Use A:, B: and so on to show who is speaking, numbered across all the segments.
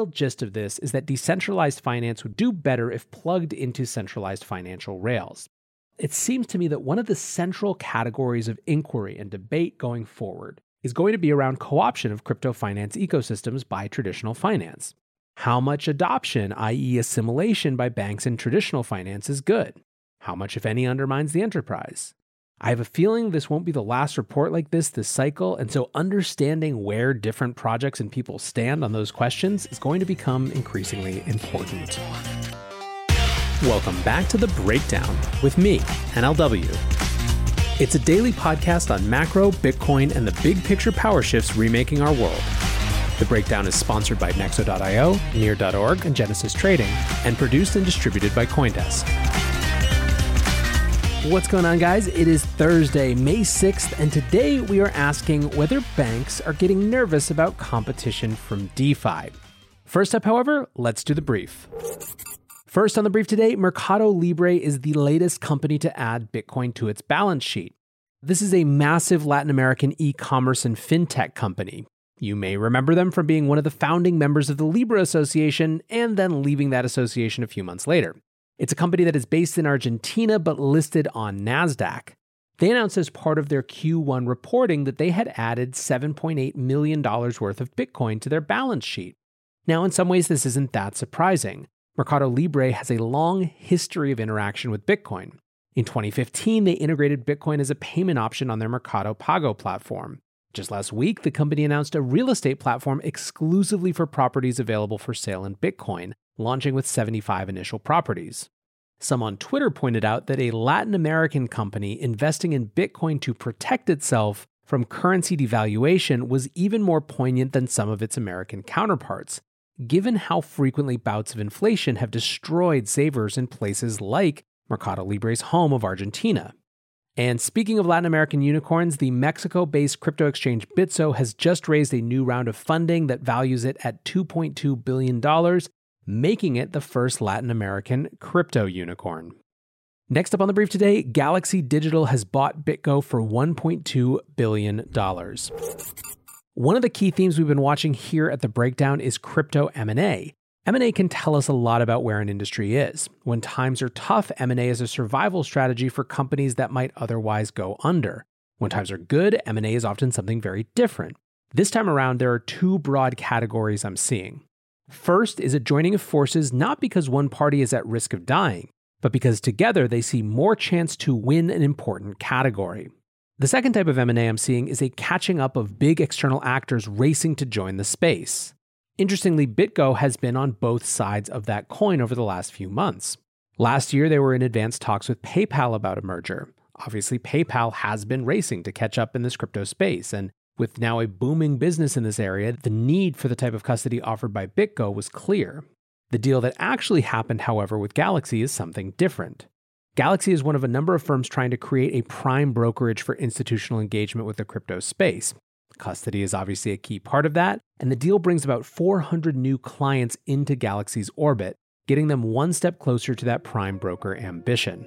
A: Real gist of this is that decentralized finance would do better if plugged into centralized financial rails. It seems to me that one of the central categories of inquiry and debate going forward is going to be around co option of crypto finance ecosystems by traditional finance. How much adoption, i.e., assimilation by banks in traditional finance, is good? How much, if any, undermines the enterprise? I have a feeling this won't be the last report like this this cycle, and so understanding where different projects and people stand on those questions is going to become increasingly important. Welcome back to The Breakdown with me, NLW. It's a daily podcast on macro, Bitcoin, and the big picture power shifts remaking our world. The Breakdown is sponsored by Nexo.io, Near.org, and Genesis Trading, and produced and distributed by Coindesk. What's going on, guys? It is Thursday, May 6th, and today we are asking whether banks are getting nervous about competition from DeFi. First up, however, let's do the brief. First on the brief today, Mercado Libre is the latest company to add Bitcoin to its balance sheet. This is a massive Latin American e commerce and fintech company. You may remember them from being one of the founding members of the Libra Association and then leaving that association a few months later. It's a company that is based in Argentina but listed on NASDAQ. They announced as part of their Q1 reporting that they had added $7.8 million worth of Bitcoin to their balance sheet. Now, in some ways, this isn't that surprising. Mercado Libre has a long history of interaction with Bitcoin. In 2015, they integrated Bitcoin as a payment option on their Mercado Pago platform. Just last week, the company announced a real estate platform exclusively for properties available for sale in Bitcoin, launching with 75 initial properties. Some on Twitter pointed out that a Latin American company investing in Bitcoin to protect itself from currency devaluation was even more poignant than some of its American counterparts, given how frequently bouts of inflation have destroyed savers in places like Mercado Libre's home of Argentina. And speaking of Latin American unicorns, the Mexico based crypto exchange Bitso has just raised a new round of funding that values it at $2.2 billion making it the first Latin American crypto unicorn. Next up on the brief today, Galaxy Digital has bought BitGo for $1.2 billion. One of the key themes we've been watching here at the breakdown is crypto M&A. M&A can tell us a lot about where an industry is. When times are tough, M&A is a survival strategy for companies that might otherwise go under. When times are good, M&A is often something very different. This time around, there are two broad categories I'm seeing. First is a joining of forces not because one party is at risk of dying, but because together they see more chance to win an important category. The second type of M&A I'm seeing is a catching up of big external actors racing to join the space. Interestingly, BitGo has been on both sides of that coin over the last few months. Last year, they were in advanced talks with PayPal about a merger. Obviously, PayPal has been racing to catch up in this crypto space, and with now a booming business in this area, the need for the type of custody offered by BitGo was clear. The deal that actually happened, however, with Galaxy is something different. Galaxy is one of a number of firms trying to create a prime brokerage for institutional engagement with the crypto space. Custody is obviously a key part of that, and the deal brings about 400 new clients into Galaxy's orbit, getting them one step closer to that prime broker ambition.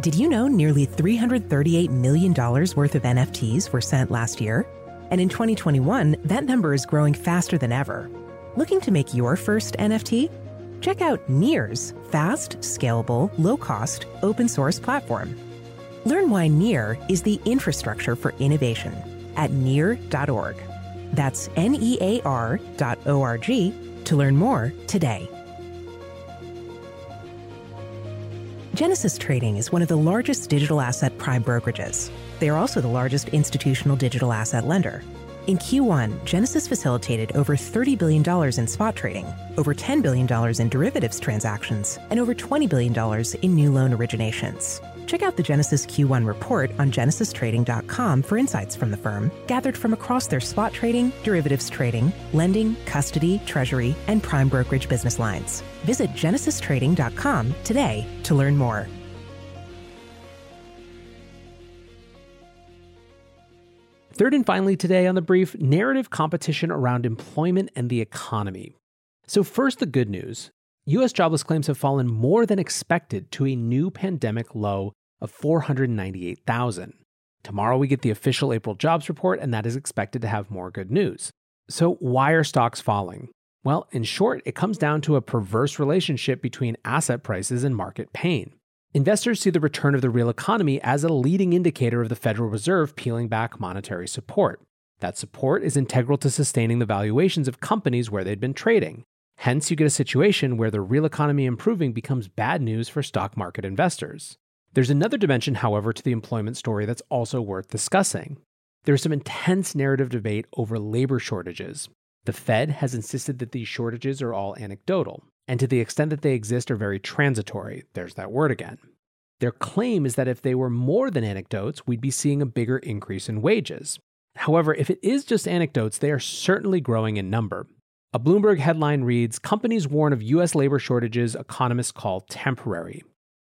B: Did you know nearly $338 million worth of NFTs were sent last year? And in 2021, that number is growing faster than ever. Looking to make your first NFT? Check out Near's fast, scalable, low cost, open source platform. Learn why Near is the infrastructure for innovation at near.org. That's N E A R dot O R G to learn more today. Genesis Trading is one of the largest digital asset prime brokerages. They are also the largest institutional digital asset lender. In Q1, Genesis facilitated over $30 billion in spot trading, over $10 billion in derivatives transactions, and over $20 billion in new loan originations. Check out the Genesis Q1 report on genesistrading.com for insights from the firm, gathered from across their spot trading, derivatives trading, lending, custody, treasury, and prime brokerage business lines. Visit genesistrading.com today to learn more.
A: Third and finally today on the brief, narrative competition around employment and the economy. So, first, the good news US jobless claims have fallen more than expected to a new pandemic low of 498,000. Tomorrow we get the official April jobs report, and that is expected to have more good news. So, why are stocks falling? Well, in short, it comes down to a perverse relationship between asset prices and market pain. Investors see the return of the real economy as a leading indicator of the Federal Reserve peeling back monetary support. That support is integral to sustaining the valuations of companies where they'd been trading. Hence, you get a situation where the real economy improving becomes bad news for stock market investors. There's another dimension, however, to the employment story that's also worth discussing. There's some intense narrative debate over labor shortages. The Fed has insisted that these shortages are all anecdotal, and to the extent that they exist are very transitory. There's that word again. Their claim is that if they were more than anecdotes, we'd be seeing a bigger increase in wages. However, if it is just anecdotes, they are certainly growing in number. A Bloomberg headline reads Companies warn of US labor shortages economists call temporary.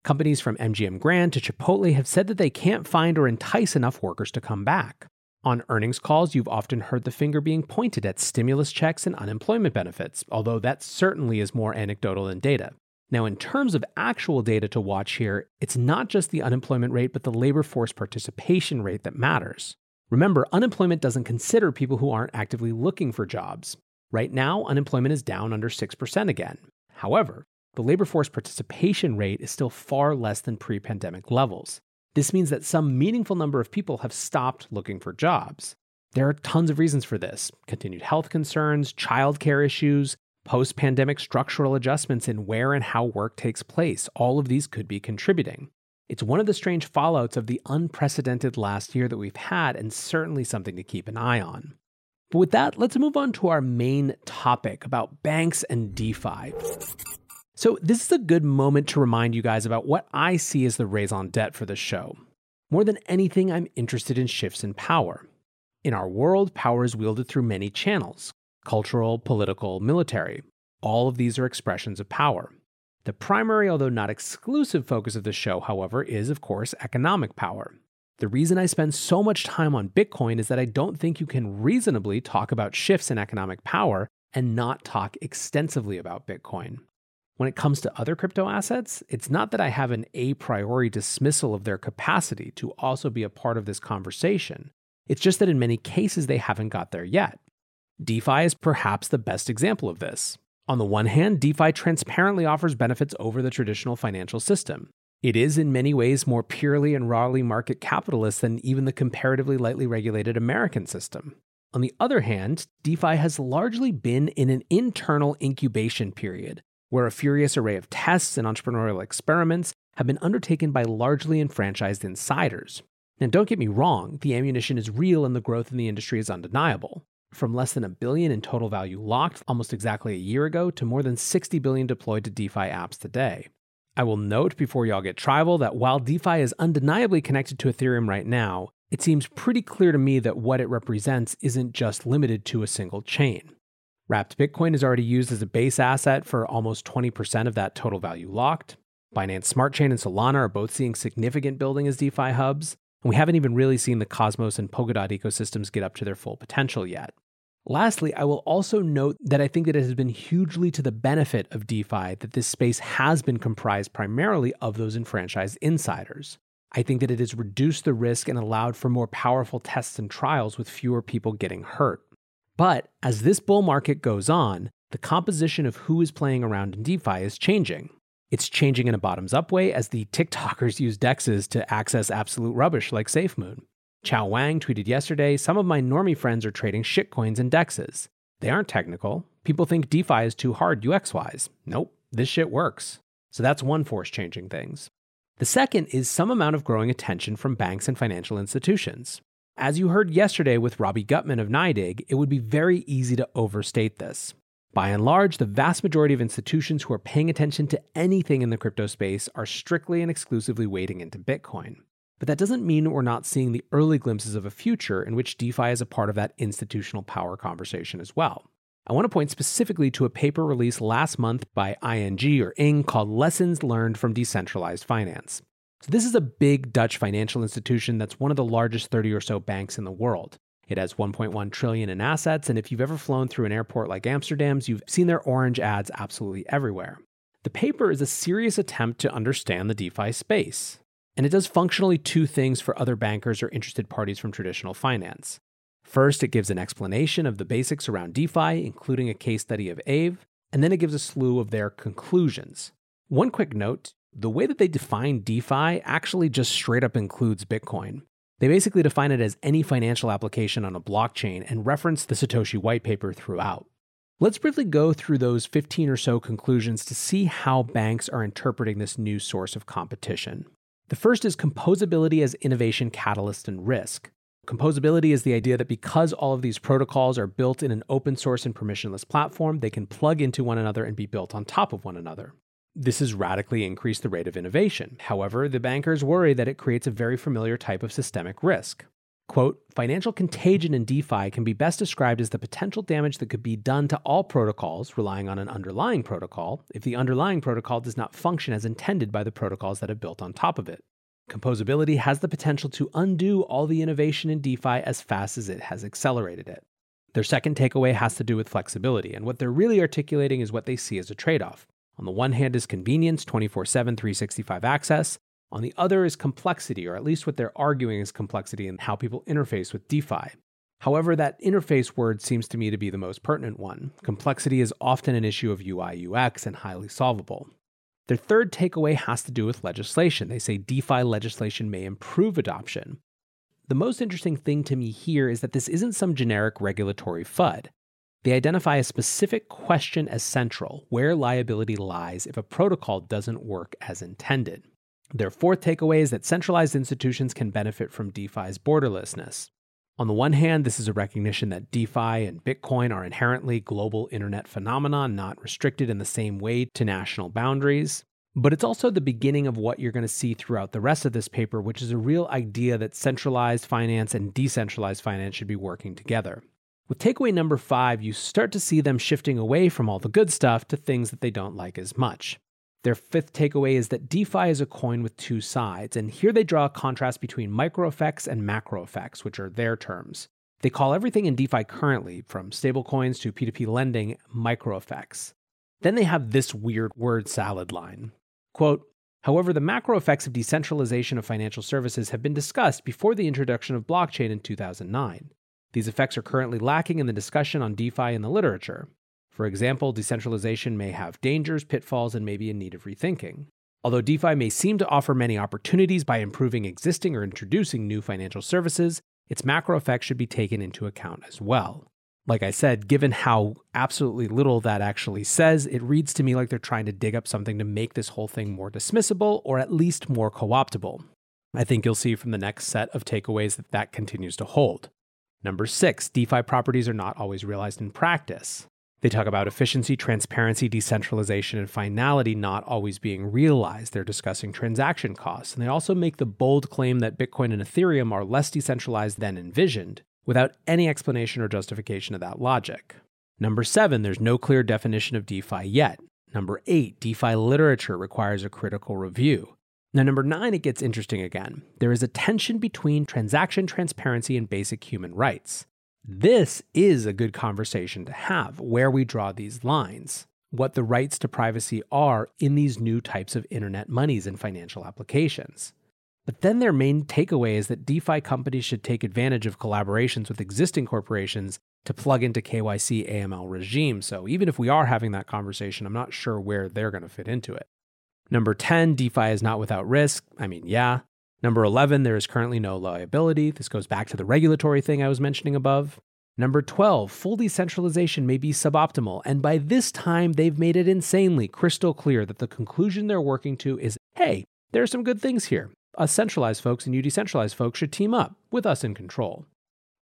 A: Companies from MGM Grand to Chipotle have said that they can't find or entice enough workers to come back. On earnings calls, you've often heard the finger being pointed at stimulus checks and unemployment benefits, although that certainly is more anecdotal than data. Now, in terms of actual data to watch here, it's not just the unemployment rate, but the labor force participation rate that matters. Remember, unemployment doesn't consider people who aren't actively looking for jobs. Right now, unemployment is down under 6% again. However, the labor force participation rate is still far less than pre pandemic levels. This means that some meaningful number of people have stopped looking for jobs. There are tons of reasons for this continued health concerns, childcare issues, post pandemic structural adjustments in where and how work takes place. All of these could be contributing. It's one of the strange fallouts of the unprecedented last year that we've had, and certainly something to keep an eye on. But with that, let's move on to our main topic about banks and DeFi. So, this is a good moment to remind you guys about what I see as the raison d'etre for the show. More than anything, I'm interested in shifts in power. In our world, power is wielded through many channels cultural, political, military. All of these are expressions of power. The primary, although not exclusive, focus of the show, however, is, of course, economic power. The reason I spend so much time on Bitcoin is that I don't think you can reasonably talk about shifts in economic power and not talk extensively about Bitcoin. When it comes to other crypto assets, it's not that I have an a priori dismissal of their capacity to also be a part of this conversation. It's just that in many cases they haven't got there yet. DeFi is perhaps the best example of this. On the one hand, DeFi transparently offers benefits over the traditional financial system. It is in many ways more purely and rawly market capitalist than even the comparatively lightly regulated American system. On the other hand, DeFi has largely been in an internal incubation period, where a furious array of tests and entrepreneurial experiments have been undertaken by largely enfranchised insiders. And don't get me wrong, the ammunition is real and the growth in the industry is undeniable. From less than a billion in total value locked almost exactly a year ago to more than 60 billion deployed to DeFi apps today. I will note before y'all get tribal that while DeFi is undeniably connected to Ethereum right now, it seems pretty clear to me that what it represents isn't just limited to a single chain. Wrapped Bitcoin is already used as a base asset for almost 20% of that total value locked. Binance Smart Chain and Solana are both seeing significant building as DeFi hubs, and we haven't even really seen the Cosmos and Polkadot ecosystems get up to their full potential yet. Lastly, I will also note that I think that it has been hugely to the benefit of DeFi that this space has been comprised primarily of those enfranchised insiders. I think that it has reduced the risk and allowed for more powerful tests and trials with fewer people getting hurt. But as this bull market goes on, the composition of who is playing around in DeFi is changing. It's changing in a bottoms up way as the TikTokers use DEXs to access absolute rubbish like SafeMoon. Chao Wang tweeted yesterday Some of my normie friends are trading shitcoins and DEXs. They aren't technical. People think DeFi is too hard UX wise. Nope, this shit works. So that's one force changing things. The second is some amount of growing attention from banks and financial institutions. As you heard yesterday with Robbie Gutmann of NYDIG, it would be very easy to overstate this. By and large, the vast majority of institutions who are paying attention to anything in the crypto space are strictly and exclusively wading into Bitcoin. But that doesn't mean we're not seeing the early glimpses of a future in which DeFi is a part of that institutional power conversation as well. I want to point specifically to a paper released last month by ING or ING called Lessons Learned from Decentralized Finance. So, this is a big Dutch financial institution that's one of the largest 30 or so banks in the world. It has 1.1 trillion in assets, and if you've ever flown through an airport like Amsterdam's, you've seen their orange ads absolutely everywhere. The paper is a serious attempt to understand the DeFi space. And it does functionally two things for other bankers or interested parties from traditional finance. First, it gives an explanation of the basics around DeFi, including a case study of Aave, and then it gives a slew of their conclusions. One quick note the way that they define DeFi actually just straight up includes Bitcoin. They basically define it as any financial application on a blockchain and reference the Satoshi white paper throughout. Let's briefly go through those 15 or so conclusions to see how banks are interpreting this new source of competition. The first is composability as innovation catalyst and risk. Composability is the idea that because all of these protocols are built in an open source and permissionless platform, they can plug into one another and be built on top of one another. This has radically increased the rate of innovation. However, the bankers worry that it creates a very familiar type of systemic risk. Quote, financial contagion in DeFi can be best described as the potential damage that could be done to all protocols relying on an underlying protocol if the underlying protocol does not function as intended by the protocols that have built on top of it. Composability has the potential to undo all the innovation in DeFi as fast as it has accelerated it. Their second takeaway has to do with flexibility, and what they're really articulating is what they see as a trade off. On the one hand, is convenience, 24 7, 365 access, on the other is complexity, or at least what they're arguing is complexity in how people interface with DeFi. However, that interface word seems to me to be the most pertinent one. Complexity is often an issue of UI UX and highly solvable. Their third takeaway has to do with legislation. They say DeFi legislation may improve adoption. The most interesting thing to me here is that this isn't some generic regulatory FUD. They identify a specific question as central where liability lies if a protocol doesn't work as intended. Their fourth takeaway is that centralized institutions can benefit from DeFi's borderlessness. On the one hand, this is a recognition that DeFi and Bitcoin are inherently global internet phenomena, not restricted in the same way to national boundaries. But it's also the beginning of what you're going to see throughout the rest of this paper, which is a real idea that centralized finance and decentralized finance should be working together. With takeaway number five, you start to see them shifting away from all the good stuff to things that they don't like as much. Their fifth takeaway is that DeFi is a coin with two sides, and here they draw a contrast between micro effects and macro effects, which are their terms. They call everything in DeFi currently, from stablecoins to P2P lending, micro effects. Then they have this weird word salad line. Quote, However, the macro effects of decentralization of financial services have been discussed before the introduction of blockchain in 2009. These effects are currently lacking in the discussion on DeFi in the literature. For example, decentralization may have dangers, pitfalls, and may be in need of rethinking. Although DeFi may seem to offer many opportunities by improving existing or introducing new financial services, its macro effects should be taken into account as well. Like I said, given how absolutely little that actually says, it reads to me like they're trying to dig up something to make this whole thing more dismissible or at least more co optable. I think you'll see from the next set of takeaways that that continues to hold. Number six, DeFi properties are not always realized in practice. They talk about efficiency, transparency, decentralization, and finality not always being realized. They're discussing transaction costs. And they also make the bold claim that Bitcoin and Ethereum are less decentralized than envisioned, without any explanation or justification of that logic. Number seven, there's no clear definition of DeFi yet. Number eight, DeFi literature requires a critical review. Now, number nine, it gets interesting again. There is a tension between transaction transparency and basic human rights. This is a good conversation to have where we draw these lines, what the rights to privacy are in these new types of internet monies and financial applications. But then their main takeaway is that DeFi companies should take advantage of collaborations with existing corporations to plug into KYC AML regime. So even if we are having that conversation, I'm not sure where they're going to fit into it. Number 10, DeFi is not without risk. I mean, yeah. Number 11, there is currently no liability. This goes back to the regulatory thing I was mentioning above. Number 12, full decentralization may be suboptimal, and by this time, they've made it insanely crystal clear that the conclusion they're working to is hey, there are some good things here us centralized folks and you decentralized folks should team up with us in control.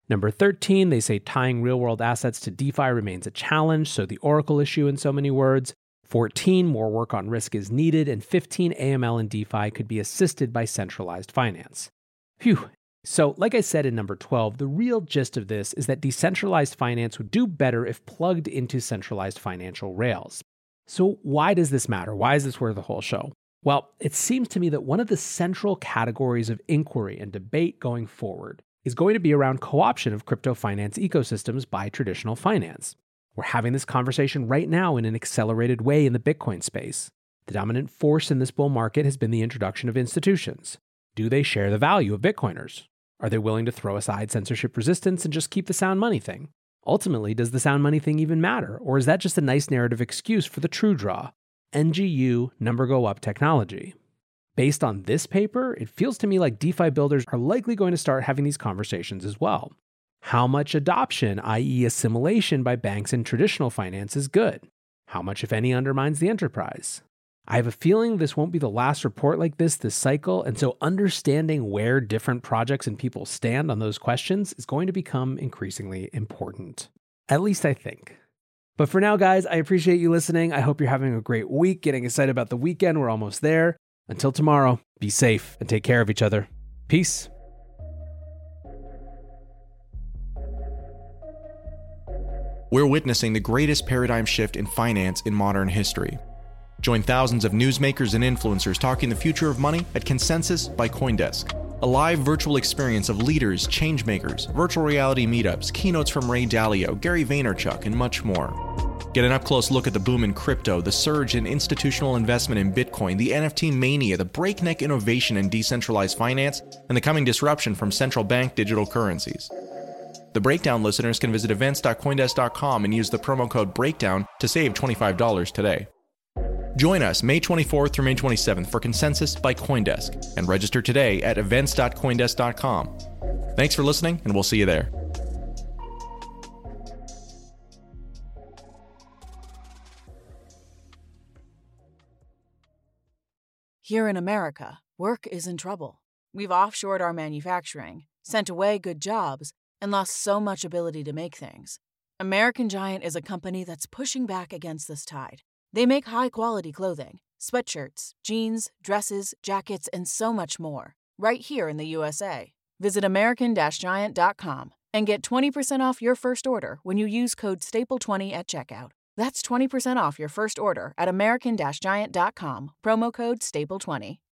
A: Number 13, they say tying real world assets to DeFi remains a challenge, so the Oracle issue in so many words. 14, more work on risk is needed, and 15, AML and DeFi could be assisted by centralized finance. Phew. So, like I said in number 12, the real gist of this is that decentralized finance would do better if plugged into centralized financial rails. So, why does this matter? Why is this worth the whole show? Well, it seems to me that one of the central categories of inquiry and debate going forward is going to be around co option of crypto finance ecosystems by traditional finance. We're having this conversation right now in an accelerated way in the Bitcoin space. The dominant force in this bull market has been the introduction of institutions. Do they share the value of Bitcoiners? Are they willing to throw aside censorship resistance and just keep the sound money thing? Ultimately, does the sound money thing even matter, or is that just a nice narrative excuse for the true draw, NGU number go up technology. Based on this paper, it feels to me like DeFi builders are likely going to start having these conversations as well. How much adoption, i.e., assimilation by banks and traditional finance, is good? How much, if any, undermines the enterprise? I have a feeling this won't be the last report like this this cycle, and so understanding where different projects and people stand on those questions is going to become increasingly important. At least I think. But for now, guys, I appreciate you listening. I hope you're having a great week, getting excited about the weekend. We're almost there. Until tomorrow, be safe and take care of each other. Peace.
C: We're witnessing the greatest paradigm shift in finance in modern history. Join thousands of newsmakers and influencers talking the future of money at Consensus by Coindesk a live virtual experience of leaders, changemakers, virtual reality meetups, keynotes from Ray Dalio, Gary Vaynerchuk, and much more. Get an up close look at the boom in crypto, the surge in institutional investment in Bitcoin, the NFT mania, the breakneck innovation in decentralized finance, and the coming disruption from central bank digital currencies. The Breakdown listeners can visit events.coindesk.com and use the promo code BREAKDOWN to save $25 today. Join us May 24th through May 27th for Consensus by Coindesk and register today at events.coindesk.com. Thanks for listening, and we'll see you there.
D: Here in America, work is in trouble. We've offshored our manufacturing, sent away good jobs, and lost so much ability to make things. American Giant is a company that's pushing back against this tide they make high quality clothing, sweatshirts, jeans, dresses, jackets, and so much more, right here in the USA. Visit American Giant.com and get 20% off your first order when you use code STAPLE20 at checkout. That's 20% off your first order at American Giant.com, promo code STAPLE20.